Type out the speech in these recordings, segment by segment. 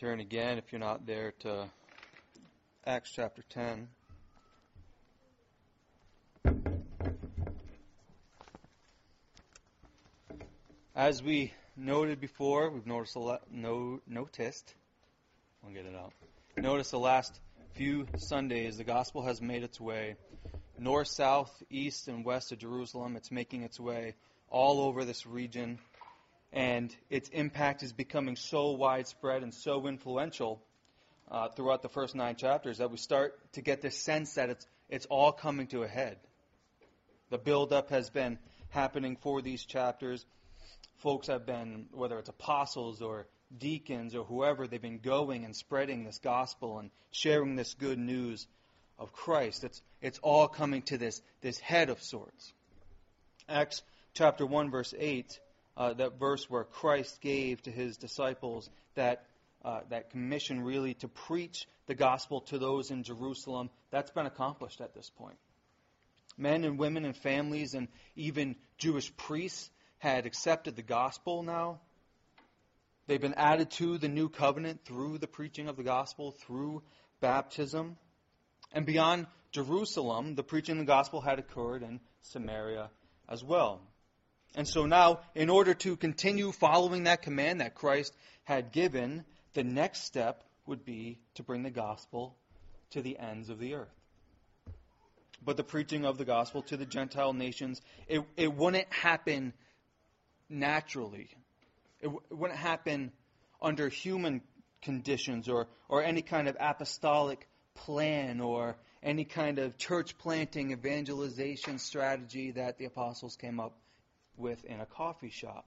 Turn again, if you're not there, to Acts chapter 10. As we noted before, we've noticed no, noticed, I'll get it out. Notice the last few Sundays, the gospel has made its way north, south, east, and west of Jerusalem. It's making its way all over this region, and its impact is becoming so widespread and so influential uh, throughout the first nine chapters that we start to get this sense that it's it's all coming to a head. The buildup has been happening for these chapters. Folks have been, whether it's apostles or deacons or whoever, they've been going and spreading this gospel and sharing this good news of Christ. It's, it's all coming to this, this head of sorts. Acts chapter 1, verse 8, uh, that verse where Christ gave to his disciples that, uh, that commission really to preach the gospel to those in Jerusalem, that's been accomplished at this point. Men and women and families and even Jewish priests had accepted the gospel now. They've been added to the new covenant through the preaching of the gospel, through baptism. And beyond Jerusalem, the preaching of the gospel had occurred in Samaria as well. And so now, in order to continue following that command that Christ had given, the next step would be to bring the gospel to the ends of the earth. But the preaching of the gospel to the Gentile nations, it, it wouldn't happen naturally. It, w- it wouldn't happen under human conditions or, or any kind of apostolic plan or any kind of church planting evangelization strategy that the apostles came up with in a coffee shop.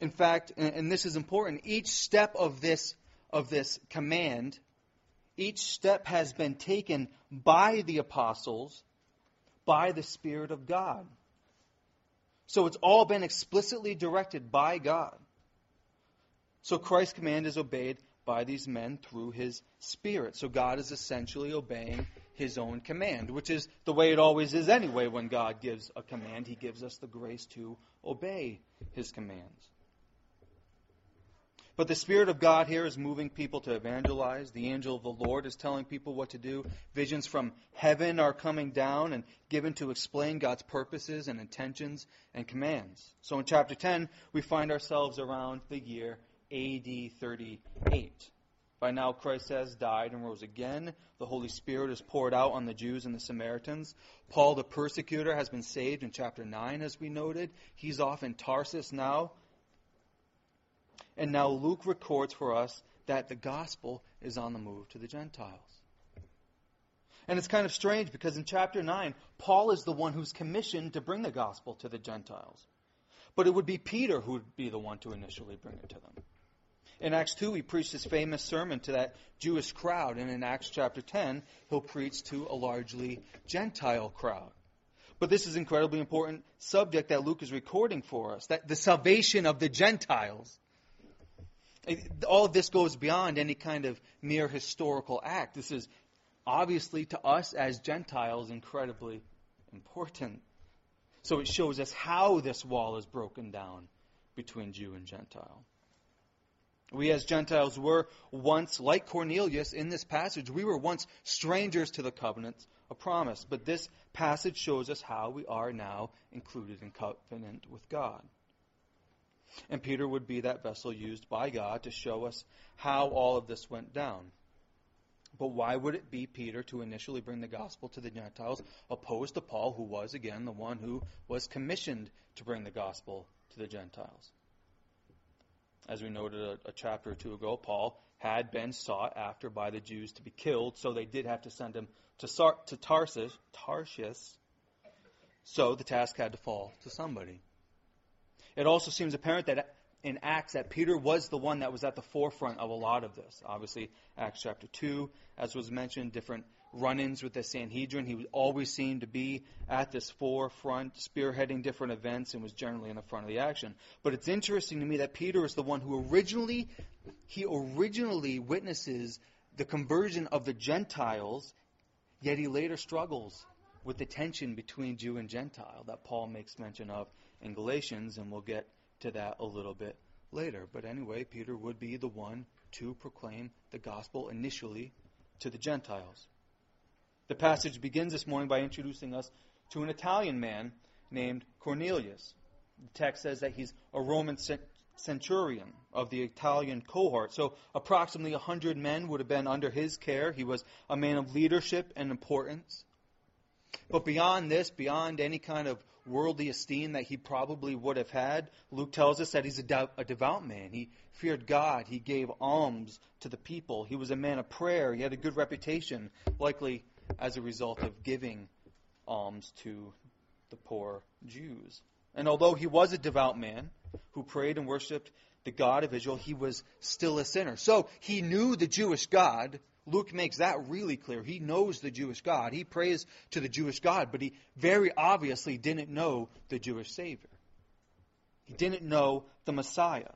In fact, and, this is important, each step of this of this command, each step has been taken by the apostles by the Spirit of God. So it's all been explicitly directed by God. So Christ's command is obeyed by these men through his Spirit. So God is essentially obeying his own command, which is the way it always is anyway when God gives a command. He gives us the grace to obey his commands. But the Spirit of God here is moving people to evangelize. The angel of the Lord is telling people what to do. Visions from heaven are coming down and given to explain God's purposes and intentions and commands. So in chapter 10, we find ourselves around the year AD 38. By now, Christ has died and rose again. The Holy Spirit is poured out on the Jews and the Samaritans. Paul the persecutor has been saved in chapter 9, as we noted. He's off in Tarsus now. And now Luke records for us that the gospel is on the move to the Gentiles. And it's kind of strange because in chapter 9, Paul is the one who's commissioned to bring the gospel to the Gentiles. But it would be Peter who would be the one to initially bring it to them. In Acts 2, he preached his famous sermon to that Jewish crowd, and in Acts chapter 10, he'll preach to a largely Gentile crowd. But this is an incredibly important subject that Luke is recording for us, that the salvation of the Gentiles all of this goes beyond any kind of mere historical act. This is obviously to us as Gentiles incredibly important. So it shows us how this wall is broken down between Jew and Gentile. We as Gentiles were once, like Cornelius in this passage, we were once strangers to the covenant of promise. But this passage shows us how we are now included in covenant with God. And Peter would be that vessel used by God to show us how all of this went down. But why would it be Peter to initially bring the gospel to the Gentiles, opposed to Paul, who was, again, the one who was commissioned to bring the gospel to the Gentiles? As we noted a, a chapter or two ago, Paul had been sought after by the Jews to be killed, so they did have to send him to, Sar- to Tarsus. So the task had to fall to somebody. It also seems apparent that in Acts that Peter was the one that was at the forefront of a lot of this. Obviously, Acts chapter 2, as was mentioned, different run ins with the Sanhedrin. He always seemed to be at this forefront, spearheading different events, and was generally in the front of the action. But it's interesting to me that Peter is the one who originally he originally witnesses the conversion of the Gentiles, yet he later struggles with the tension between Jew and Gentile that Paul makes mention of in Galatians, and we'll get to that a little bit later. But anyway, Peter would be the one to proclaim the gospel initially to the Gentiles. The passage begins this morning by introducing us to an Italian man named Cornelius. The text says that he's a Roman centurion of the Italian cohort. So approximately 100 men would have been under his care. He was a man of leadership and importance. But beyond this, beyond any kind of worldly esteem that he probably would have had, Luke tells us that he's a, a devout man. He feared God. He gave alms to the people. He was a man of prayer. He had a good reputation, likely as a result of giving alms to the poor Jews. And although he was a devout man who prayed and worshiped the God of Israel, he was still a sinner. So he knew the Jewish God. Luke makes that really clear. He knows the Jewish God. He prays to the Jewish God, but he very obviously didn't know the Jewish Savior. He didn't know the Messiah.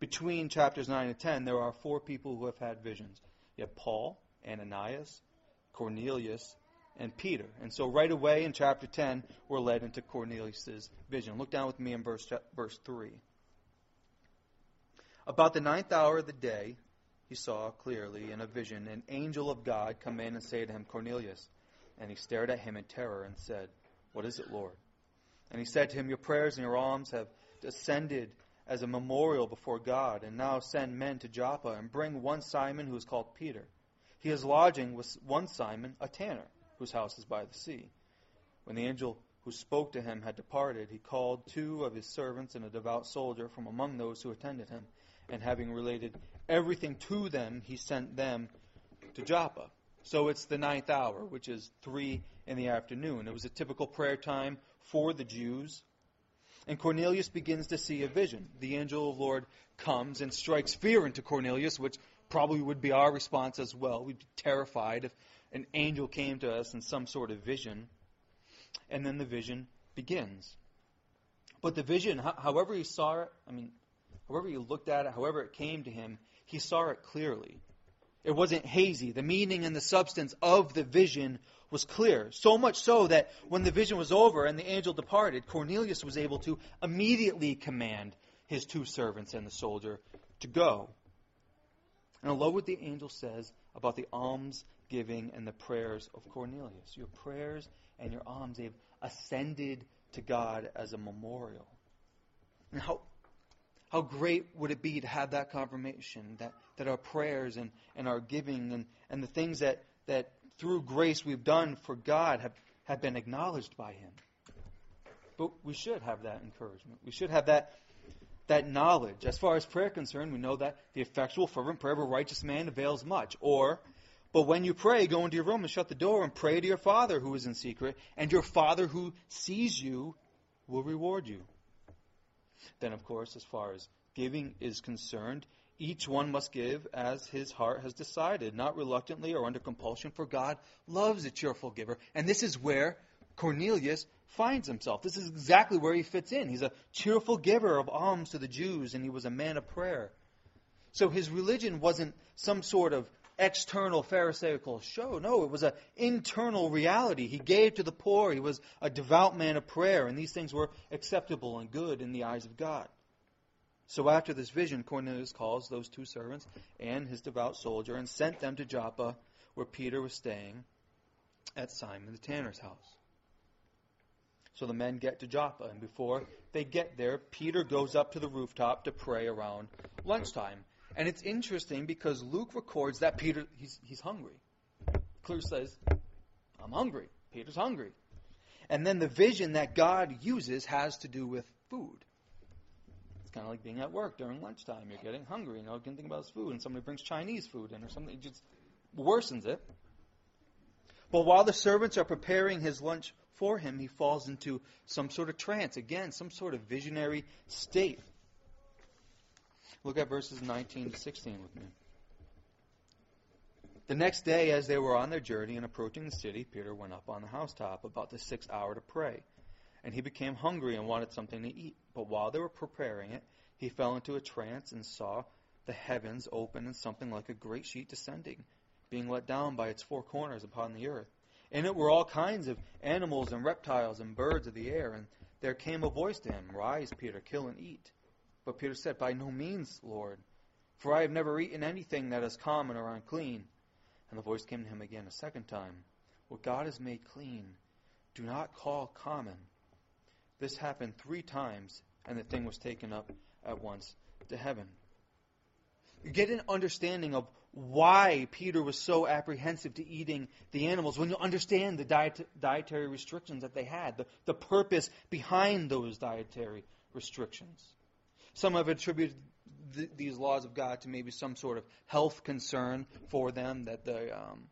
Between chapters 9 and 10, there are four people who have had visions. You have Paul, Ananias, Cornelius, and Peter. And so right away in chapter 10, we're led into Cornelius' vision. Look down with me in verse, verse 3. About the ninth hour of the day, he saw clearly in a vision an angel of God come in and say to him, Cornelius. And he stared at him in terror and said, What is it, Lord? And he said to him, Your prayers and your alms have ascended as a memorial before God, and now send men to Joppa and bring one Simon who is called Peter. He is lodging with one Simon, a tanner whose house is by the sea. When the angel who spoke to him had departed, he called two of his servants and a devout soldier from among those who attended him, and having related everything to them, he sent them to Joppa. So it's the ninth hour, which is three in the afternoon. It was a typical prayer time for the Jews. And Cornelius begins to see a vision. The angel of the Lord comes and strikes fear into Cornelius, which probably would be our response as well. We'd be terrified if an angel came to us in some sort of vision, and then the vision begins. But the vision, however he saw it, I mean, however he looked at it, however it came to him, he saw it clearly. It wasn't hazy. The meaning and the substance of the vision was clear. So much so that when the vision was over and the angel departed, Cornelius was able to immediately command his two servants and the soldier to go. And I love what the angel says about the alms giving and the prayers of Cornelius. Your prayers and your alms, they've ascended to God as a memorial. And how, how great would it be to have that confirmation that, that our prayers and, and our giving and, and the things that, that through grace we've done for God have, have been acknowledged by Him? But we should have that encouragement. We should have that, that knowledge. As far as prayer concerned, we know that the effectual, fervent prayer of a righteous man avails much. Or, but when you pray, go into your room and shut the door and pray to your Father who is in secret, and your Father who sees you will reward you. Then, of course, as far as giving is concerned, each one must give as his heart has decided, not reluctantly or under compulsion, for God loves a cheerful giver. And this is where Cornelius finds himself. This is exactly where he fits in. He's a cheerful giver of alms to the Jews, and he was a man of prayer. So his religion wasn't some sort of external Pharisaical show. No, it was an internal reality. He gave to the poor. He was a devout man of prayer, and these things were acceptable and good in the eyes of God. So after this vision, Cornelius calls those two servants and his devout soldier and sent them to Joppa, where Peter was staying at Simon the tanner's house. So the men get to Joppa, and before they get there, Peter goes up to the rooftop to pray around lunchtime. And it's interesting because Luke records that Peter, he's, he's hungry. Clear says, I'm hungry. Peter's hungry. And then the vision that God uses has to do with food. It's kind of like being at work during lunchtime. You're getting hungry, you know, you can think about food, and somebody brings Chinese food in or something. It just worsens it. But while the servants are preparing his lunch for him, he falls into some sort of trance. Again, some sort of visionary state. Look at verses 19 to 16 with me. The next day, as they were on their journey and approaching the city, Peter went up on the housetop about the sixth hour to pray. And he became hungry and wanted something to eat. But while they were preparing it, he fell into a trance and saw the heavens open and something like a great sheet descending, being let down by its four corners upon the earth. In it were all kinds of animals and reptiles and birds of the air. And there came a voice to him, Rise, Peter, kill and eat. But Peter said, By no means, Lord, for I have never eaten anything that is common or unclean. And the voice came to him again a second time What God has made clean, do not call common. This happened three times, and the thing was taken up at once to heaven. Get an understanding of why Peter was so apprehensive to eating the animals when you understand the diet, dietary restrictions that they had, the, the purpose behind those dietary restrictions. Some have attributed th- these laws of God to maybe some sort of health concern for them, that the um,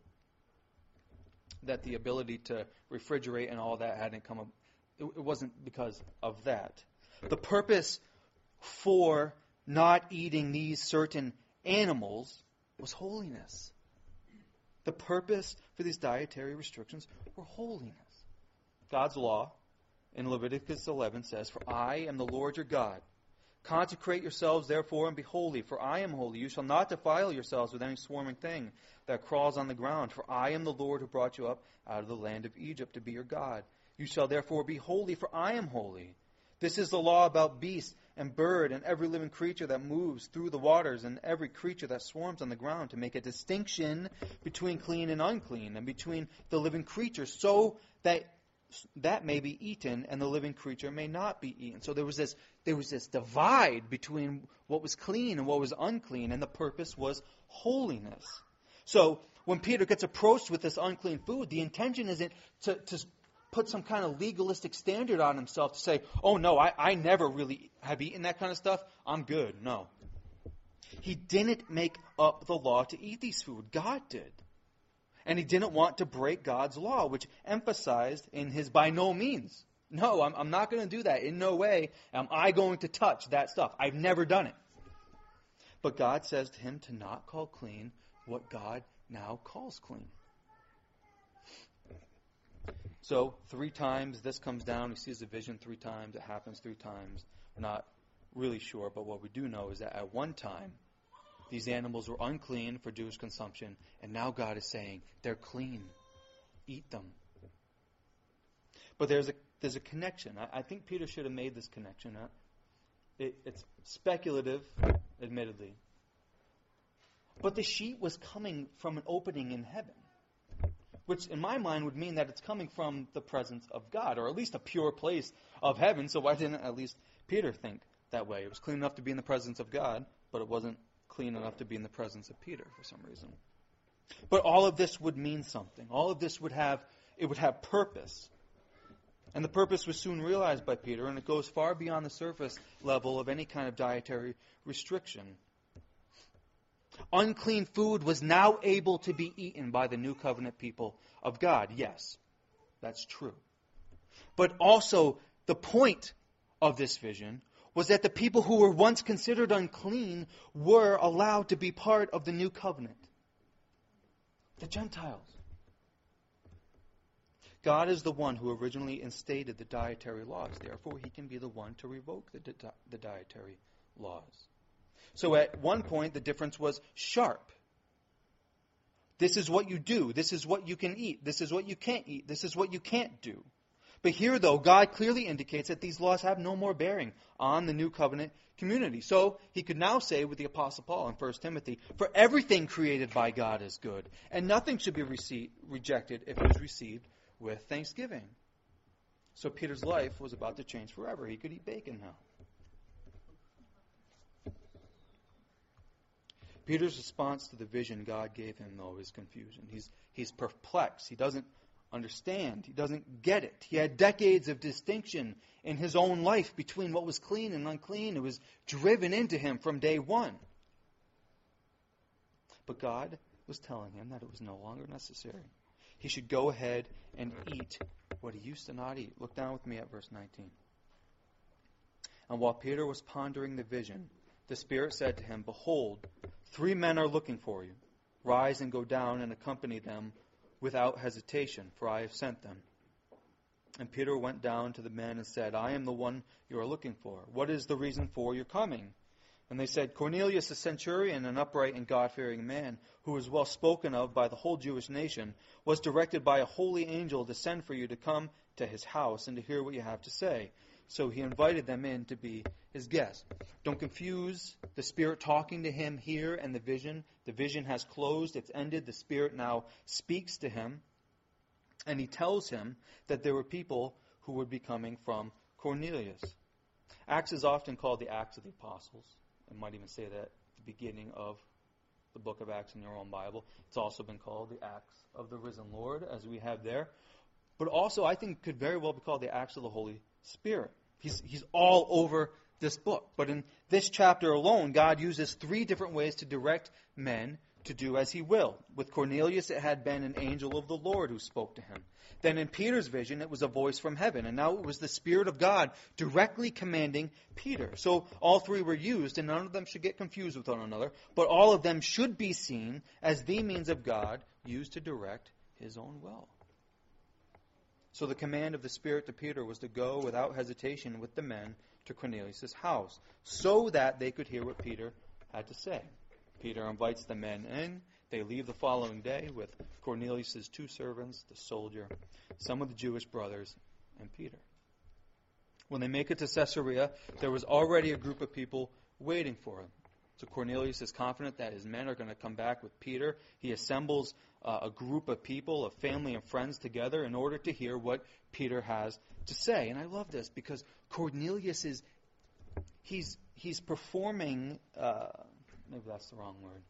that the ability to refrigerate and all that hadn't come up. It, it wasn't because of that. The purpose for not eating these certain animals was holiness. The purpose for these dietary restrictions were holiness. God's law in Leviticus 11 says, For I am the Lord your God. Consecrate yourselves, therefore, and be holy, for I am holy. You shall not defile yourselves with any swarming thing that crawls on the ground, for I am the Lord who brought you up out of the land of Egypt to be your God. You shall therefore be holy, for I am holy. This is the law about beasts and bird and every living creature that moves through the waters and every creature that swarms on the ground to make a distinction between clean and unclean and between the living creature so that that may be eaten and the living creature may not be eaten. So there was this there was this divide between what was clean and what was unclean and the purpose was holiness. So when Peter gets approached with this unclean food, the intention isn't to, to put some kind of legalistic standard on himself to say, oh no, I, I never really have eaten that kind of stuff. I'm good. No. He didn't make up the law to eat these food. God did. And he didn't want to break God's law, which emphasized in his by no means. No, I'm, I'm not going to do that. In no way am I going to touch that stuff. I've never done it. But God says to him to not call clean what God now calls clean. So, three times this comes down. He sees the vision three times. It happens three times. We're not really sure, but what we do know is that at one time, these animals were unclean for Jewish consumption, and now God is saying they're clean. Eat them. But there's a there's a connection. I, I think Peter should have made this connection. It, it's speculative, admittedly. But the sheet was coming from an opening in heaven which in my mind would mean that it's coming from the presence of God, or at least a pure place of heaven. So why didn't at least Peter think that way? It was clean enough to be in the presence of God, but it wasn't clean enough to be in the presence of Peter for some reason. But all of this would mean something. All of this would have it would have purpose. And the purpose was soon realized by Peter, and it goes far beyond the surface level of any kind of dietary restriction. Unclean food was now able to be eaten by the new covenant people of God. Yes, that's true. But also, the point of this vision was that the people who were once considered unclean were allowed to be part of the new covenant. The Gentiles. God is the one who originally instated the dietary laws. Therefore, he can be the one to revoke the, di- the dietary laws. So at one point, the difference was sharp. This is what you do. This is what you can eat. This is what you can't eat. This is what you can't do. But here, though, God clearly indicates that these laws have no more bearing on the new covenant community. So he could now say with the Apostle Paul in 1 Timothy, For everything created by God is good, and nothing should be received, rejected if it is received with thanksgiving. So Peter's life was about to change forever. He could eat bacon now. Peter's response to the vision God gave him, though, is confusion. He's, he's perplexed. He doesn't understand. He doesn't get it. He had decades of distinction in his own life between what was clean and unclean. It was driven into him from day one. But God was telling him that it was no longer necessary. He should go ahead and eat what he used to not eat. Look down with me at verse 19. And while Peter was pondering the vision, the Spirit said to him, Behold, Three men are looking for you. Rise and go down and accompany them without hesitation, for I have sent them. And Peter went down to the men and said, I am the one you are looking for. What is the reason for your coming? And they said, Cornelius, a centurion, an upright and God fearing man, who was well spoken of by the whole Jewish nation, was directed by a holy angel to send for you to come to his house and to hear what you have to say. So he invited them in to be his guests. Don't confuse the Spirit talking to him here and the vision. The vision has closed, it's ended. The Spirit now speaks to him, and he tells him that there were people who would be coming from Cornelius. Acts is often called the Acts of the Apostles. I might even say that at the beginning of the book of Acts in your own Bible. It's also been called the Acts of the Risen Lord, as we have there. But also, I think, could very well be called the Acts of the Holy Spirit. He's, he's all over this book. But in this chapter alone, God uses three different ways to direct men to do as he will. With Cornelius, it had been an angel of the Lord who spoke to him. Then in Peter's vision, it was a voice from heaven. And now it was the Spirit of God directly commanding Peter. So all three were used, and none of them should get confused with one another, but all of them should be seen as the means of God used to direct his own will. So the command of the Spirit to Peter was to go without hesitation with the men to Cornelius' house, so that they could hear what Peter had to say. Peter invites the men in. They leave the following day with Cornelius' two servants, the soldier, some of the Jewish brothers, and Peter. When they make it to Caesarea, there was already a group of people waiting for him. So Cornelius is confident that his men are going to come back with Peter. He assembles uh, a group of people, of family and friends together in order to hear what Peter has to say. And I love this because Cornelius is he's he's performing uh, maybe that's the wrong word.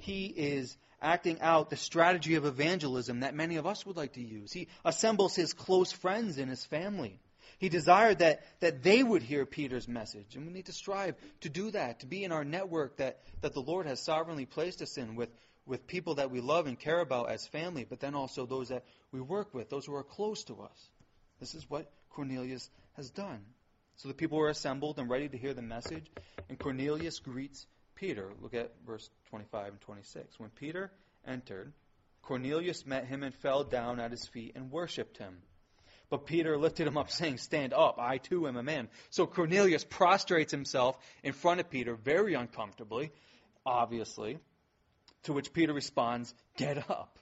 He is acting out the strategy of evangelism that many of us would like to use. He assembles his close friends and his family. He desired that, that they would hear Peter's message. And we need to strive to do that, to be in our network that, that the Lord has sovereignly placed us in with, with people that we love and care about as family, but then also those that we work with, those who are close to us. This is what Cornelius has done. So the people were assembled and ready to hear the message, and Cornelius greets Peter. Look at verse 25 and 26. When Peter entered, Cornelius met him and fell down at his feet and worshipped him. But Peter lifted him up, saying, Stand up, I too am a man. So Cornelius prostrates himself in front of Peter, very uncomfortably, obviously, to which Peter responds, Get up.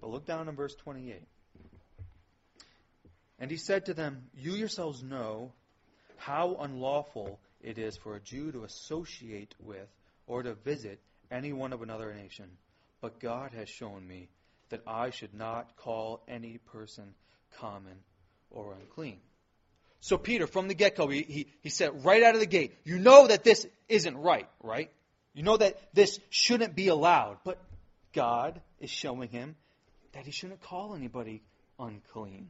But look down in verse 28. And he said to them, You yourselves know how unlawful it is for a Jew to associate with or to visit anyone of another nation. But God has shown me that I should not call any person common or unclean. So Peter, from the get-go, he, he, he said right out of the gate, you know that this isn't right, right? You know that this shouldn't be allowed. But God is showing him that he shouldn't call anybody unclean.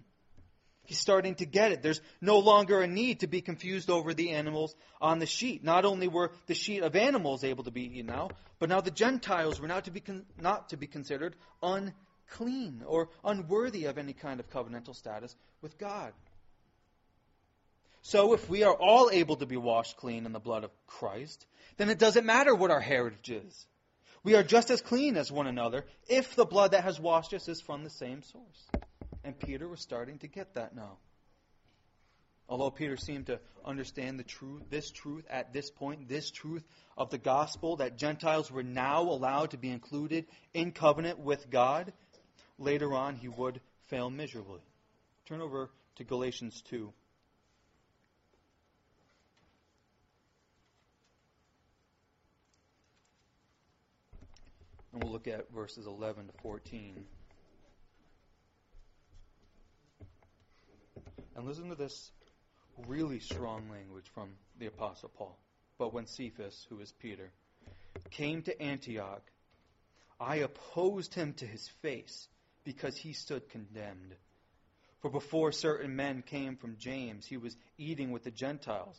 He's starting to get it. There's no longer a need to be confused over the animals on the sheet. Not only were the sheet of animals able to be eaten now, but now the Gentiles were now to be con- not to be considered unclean or unworthy of any kind of covenantal status with God. So if we are all able to be washed clean in the blood of Christ, then it doesn't matter what our heritage is. We are just as clean as one another if the blood that has washed us is from the same source. And Peter was starting to get that now. Although Peter seemed to understand the truth, this truth at this point, this truth of the gospel that Gentiles were now allowed to be included in covenant with God, later on he would fail miserably. Turn over to Galatians 2. And we'll look at verses 11 to 14. And listen to this really strong language from the Apostle Paul. But when Cephas, who is Peter, came to Antioch, I opposed him to his face because he stood condemned. For before certain men came from James, he was eating with the Gentiles.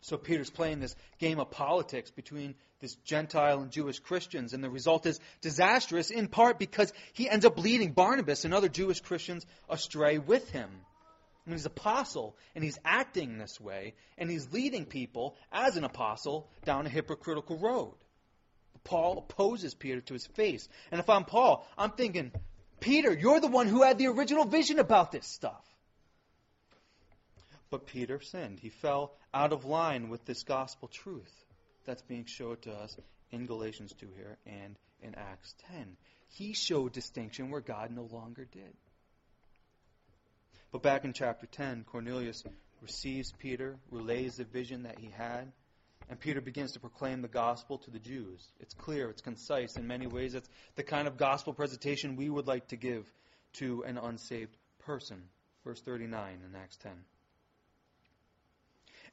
So Peter's playing this game of politics between this Gentile and Jewish Christians, and the result is disastrous in part because he ends up leading Barnabas and other Jewish Christians astray with him. And he's an apostle, and he's acting this way, and he's leading people as an apostle down a hypocritical road. Paul opposes Peter to his face. And if I'm Paul, I'm thinking, Peter, you're the one who had the original vision about this stuff. But Peter sinned. He fell out of line with this gospel truth that's being showed to us in Galatians 2 here and in Acts 10. He showed distinction where God no longer did. But back in chapter 10, Cornelius receives Peter, relays the vision that he had, and Peter begins to proclaim the gospel to the Jews. It's clear, it's concise. In many ways, it's the kind of gospel presentation we would like to give to an unsaved person. Verse 39 in Acts 10.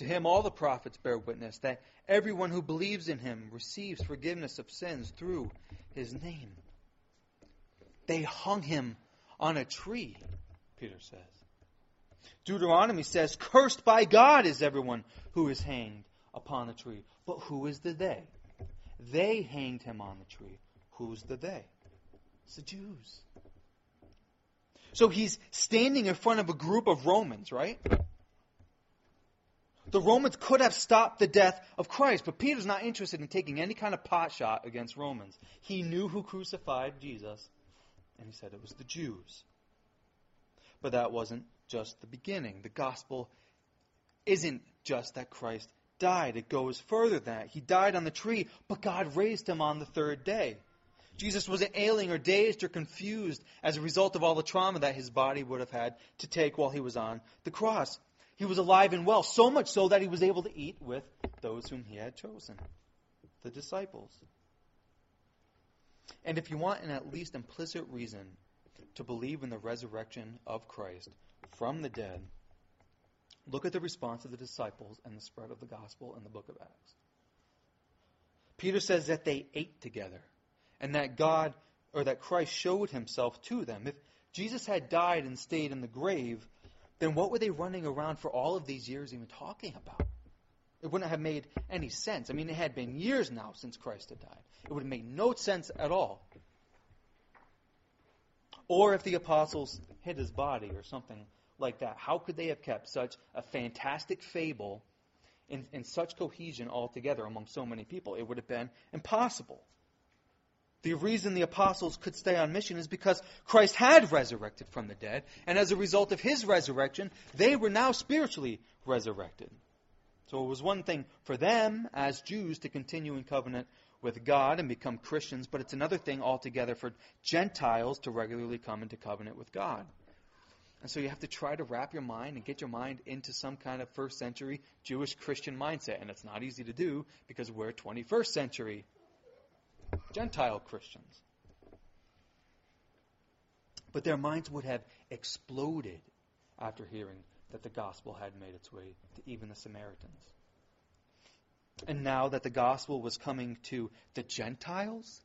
To him all the prophets bear witness that everyone who believes in him receives forgiveness of sins through his name. They hung him on a tree, Peter says. Deuteronomy says, Cursed by God is everyone who is hanged upon a tree. But who is the they? They hanged him on the tree. Who's the they? It's the Jews. So he's standing in front of a group of Romans, right? The Romans could have stopped the death of Christ, but Peter's not interested in taking any kind of pot shot against Romans. He knew who crucified Jesus, and he said it was the Jews. But that wasn't just the beginning. The gospel isn't just that Christ died, it goes further than that. He died on the tree, but God raised him on the third day. Jesus wasn't ailing or dazed or confused as a result of all the trauma that his body would have had to take while he was on the cross. He was alive and well, so much so that he was able to eat with those whom he had chosen, the disciples. And if you want an at least implicit reason to believe in the resurrection of Christ from the dead, look at the response of the disciples and the spread of the gospel in the book of Acts. Peter says that they ate together and that God or that Christ showed himself to them. If Jesus had died and stayed in the grave, then what were they running around for all of these years even talking about? It wouldn't have made any sense. I mean, it had been years now since Christ had died. It would have made no sense at all. Or if the apostles hid his body or something like that, how could they have kept such a fantastic fable in, in such cohesion altogether among so many people? It would have been impossible. The reason the apostles could stay on mission is because Christ had resurrected from the dead, and as a result of his resurrection, they were now spiritually resurrected. So it was one thing for them as Jews to continue in covenant with God and become Christians, but it's another thing altogether for Gentiles to regularly come into covenant with God. And so you have to try to wrap your mind and get your mind into some kind of first century Jewish Christian mindset. And it's not easy to do because we're 21st century Gentile Christians. But their minds would have exploded after hearing that the gospel had made its way to even the Samaritans. And now that the gospel was coming to the Gentiles,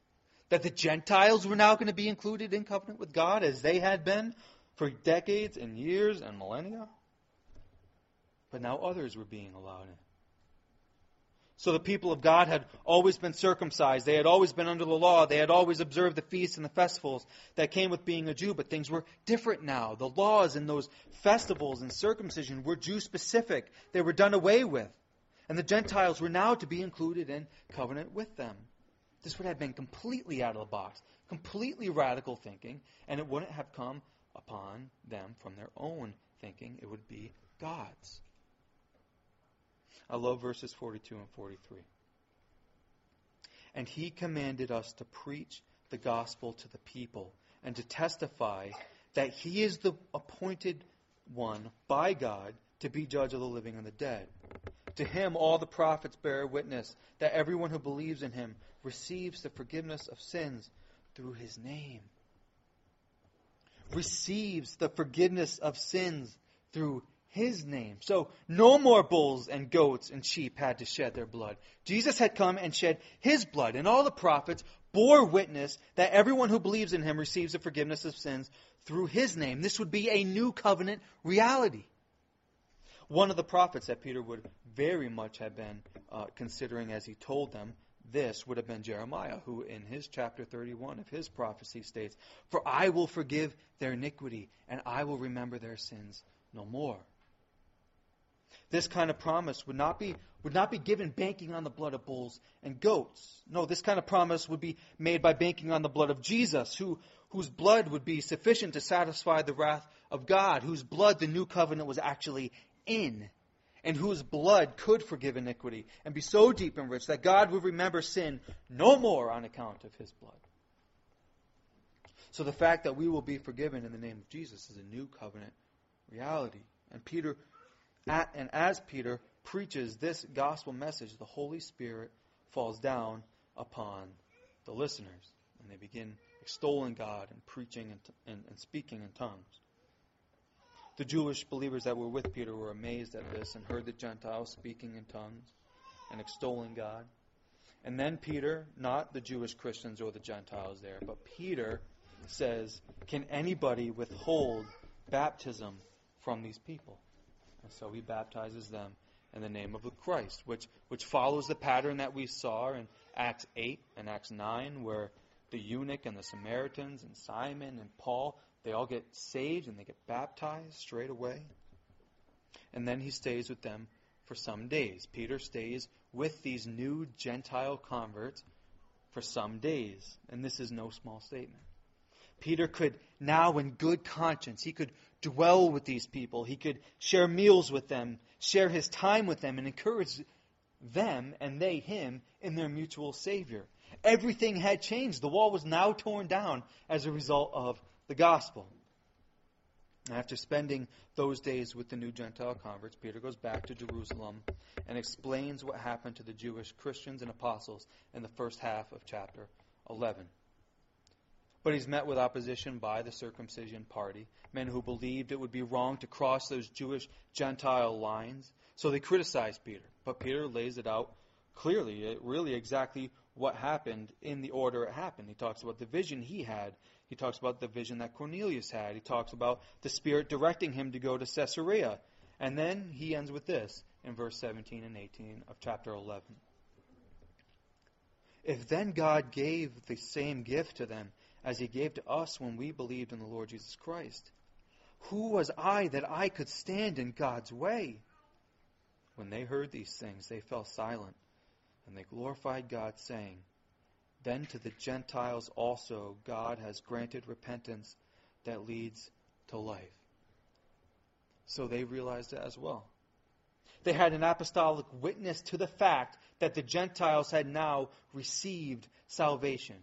that the Gentiles were now going to be included in covenant with God as they had been for decades and years and millennia. But now others were being allowed in. So the people of God had always been circumcised. They had always been under the law. They had always observed the feasts and the festivals that came with being a Jew. But things were different now. The laws and those festivals and circumcision were Jew specific. They were done away with. And the Gentiles were now to be included in covenant with them. This would have been completely out of the box, completely radical thinking, and it wouldn't have come upon them from their own thinking. It would be God's. I love verses 42 and 43. And he commanded us to preach the gospel to the people and to testify that he is the appointed one by God to be judge of the living and the dead. To him all the prophets bear witness that everyone who believes in him receives the forgiveness of sins through his name. Receives the forgiveness of sins through his name. So no more bulls and goats and sheep had to shed their blood. Jesus had come and shed his blood, and all the prophets bore witness that everyone who believes in him receives the forgiveness of sins through his name. This would be a new covenant reality. One of the prophets that Peter would very much have been uh, considering as he told them this would have been Jeremiah, who in his chapter 31 of his prophecy states, For I will forgive their iniquity, and I will remember their sins no more. This kind of promise would not be would not be given banking on the blood of bulls and goats. No, this kind of promise would be made by banking on the blood of Jesus, who whose blood would be sufficient to satisfy the wrath of God, whose blood the new covenant was actually in, and whose blood could forgive iniquity and be so deep and rich that God would remember sin no more on account of his blood. So the fact that we will be forgiven in the name of Jesus is a new covenant reality. And Peter and as Peter preaches this gospel message, the Holy Spirit falls down upon the listeners, and they begin extolling God and preaching and, and, and speaking in tongues. The Jewish believers that were with Peter were amazed at this and heard the Gentiles speaking in tongues and extolling God. And then Peter, not the Jewish Christians or the Gentiles there, but Peter says, Can anybody withhold baptism from these people? And so he baptizes them in the name of the Christ, which, which follows the pattern that we saw in Acts 8 and Acts 9, where the eunuch and the Samaritans and Simon and Paul, they all get saved and they get baptized straight away. And then he stays with them for some days. Peter stays with these new Gentile converts for some days. And this is no small statement. Peter could now, in good conscience, he could dwell with these people. He could share meals with them, share his time with them, and encourage them and they him in their mutual Savior. Everything had changed. The wall was now torn down as a result of the gospel. After spending those days with the new Gentile converts, Peter goes back to Jerusalem and explains what happened to the Jewish Christians and apostles in the first half of chapter 11. But he's met with opposition by the circumcision party, men who believed it would be wrong to cross those Jewish Gentile lines. So they criticized Peter. But Peter lays it out clearly, really exactly what happened in the order it happened. He talks about the vision he had. He talks about the vision that Cornelius had. He talks about the Spirit directing him to go to Caesarea. And then he ends with this in verse 17 and 18 of chapter 11. If then God gave the same gift to them, as he gave to us when we believed in the Lord Jesus Christ. Who was I that I could stand in God's way? When they heard these things, they fell silent, and they glorified God, saying, Then to the Gentiles also God has granted repentance that leads to life. So they realized it as well. They had an apostolic witness to the fact that the Gentiles had now received salvation.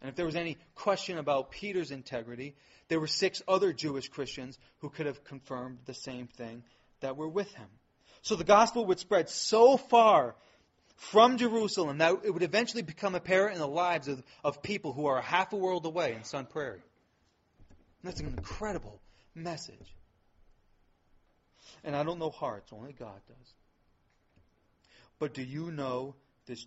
And if there was any question about Peter's integrity, there were six other Jewish Christians who could have confirmed the same thing that were with him. So the gospel would spread so far from Jerusalem that it would eventually become apparent in the lives of, of people who are half a world away in Sun Prairie. And that's an incredible message. And I don't know hearts, only God does. But do you know this,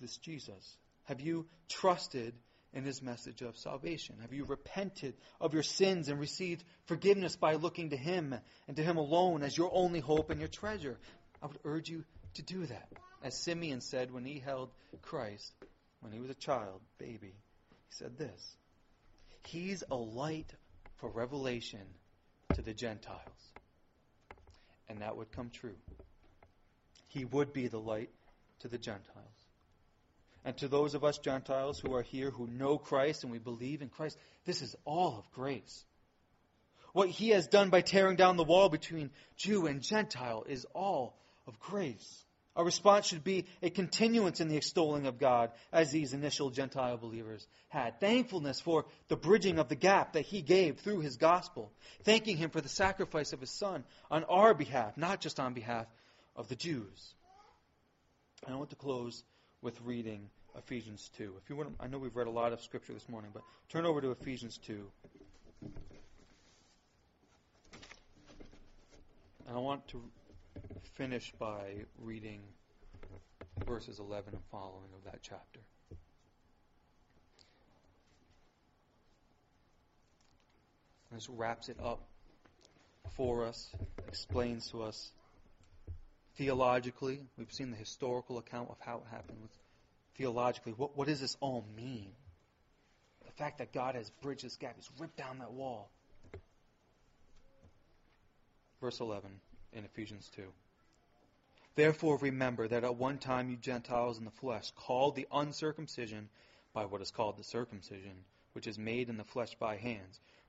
this Jesus? Have you trusted in his message of salvation? Have you repented of your sins and received forgiveness by looking to him and to him alone as your only hope and your treasure? I would urge you to do that. As Simeon said when he held Christ, when he was a child, baby, he said this He's a light for revelation to the Gentiles. And that would come true. He would be the light to the Gentiles. And to those of us Gentiles who are here who know Christ and we believe in Christ, this is all of grace. What he has done by tearing down the wall between Jew and Gentile is all of grace. Our response should be a continuance in the extolling of God as these initial Gentile believers had. Thankfulness for the bridging of the gap that he gave through his gospel. Thanking him for the sacrifice of his son on our behalf, not just on behalf of the Jews. I want to close with reading Ephesians 2. If you want, I know we've read a lot of scripture this morning, but turn over to Ephesians 2. And I want to finish by reading verses 11 and following of that chapter. This wraps it up for us, explains to us theologically. We've seen the historical account of how it happened. With theologically, what, what does this all mean? The fact that God has bridged this gap, He's ripped down that wall. Verse 11 in Ephesians 2. Therefore, remember that at one time you Gentiles in the flesh, called the uncircumcision by what is called the circumcision, which is made in the flesh by hands.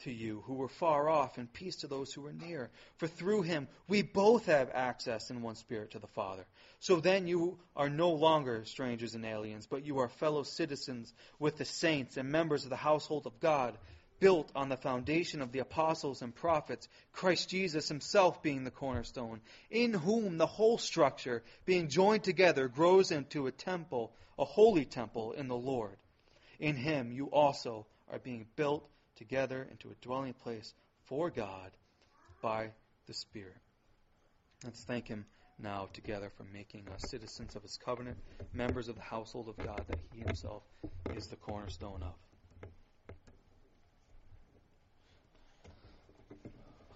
to you who were far off and peace to those who were near. For through him we both have access in one spirit to the Father. So then you are no longer strangers and aliens, but you are fellow citizens with the saints and members of the household of God, built on the foundation of the apostles and prophets, Christ Jesus himself being the cornerstone, in whom the whole structure, being joined together, grows into a temple, a holy temple in the Lord. In him you also are being built together into a dwelling place for God by the Spirit. Let's thank Him now together for making us citizens of His covenant, members of the household of God that He Himself is the cornerstone of.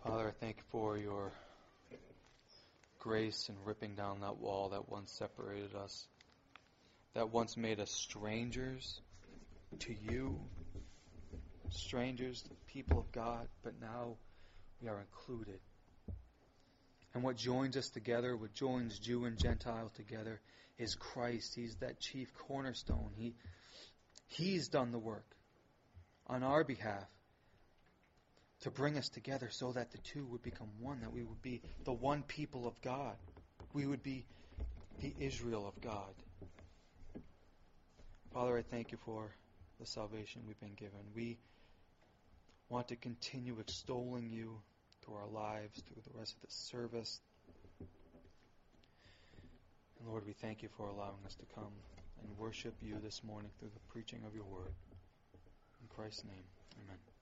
Father, I thank you for your grace in ripping down that wall that once separated us, that once made us strangers to you strangers, the people of God, but now we are included. And what joins us together, what joins Jew and Gentile together, is Christ. He's that chief cornerstone. He, he's done the work on our behalf to bring us together so that the two would become one, that we would be the one people of God. We would be the Israel of God. Father, I thank you for the salvation we've been given. We want to continue extolling you through our lives, through the rest of the service. And Lord, we thank you for allowing us to come and worship you this morning through the preaching of your word. In Christ's name, amen.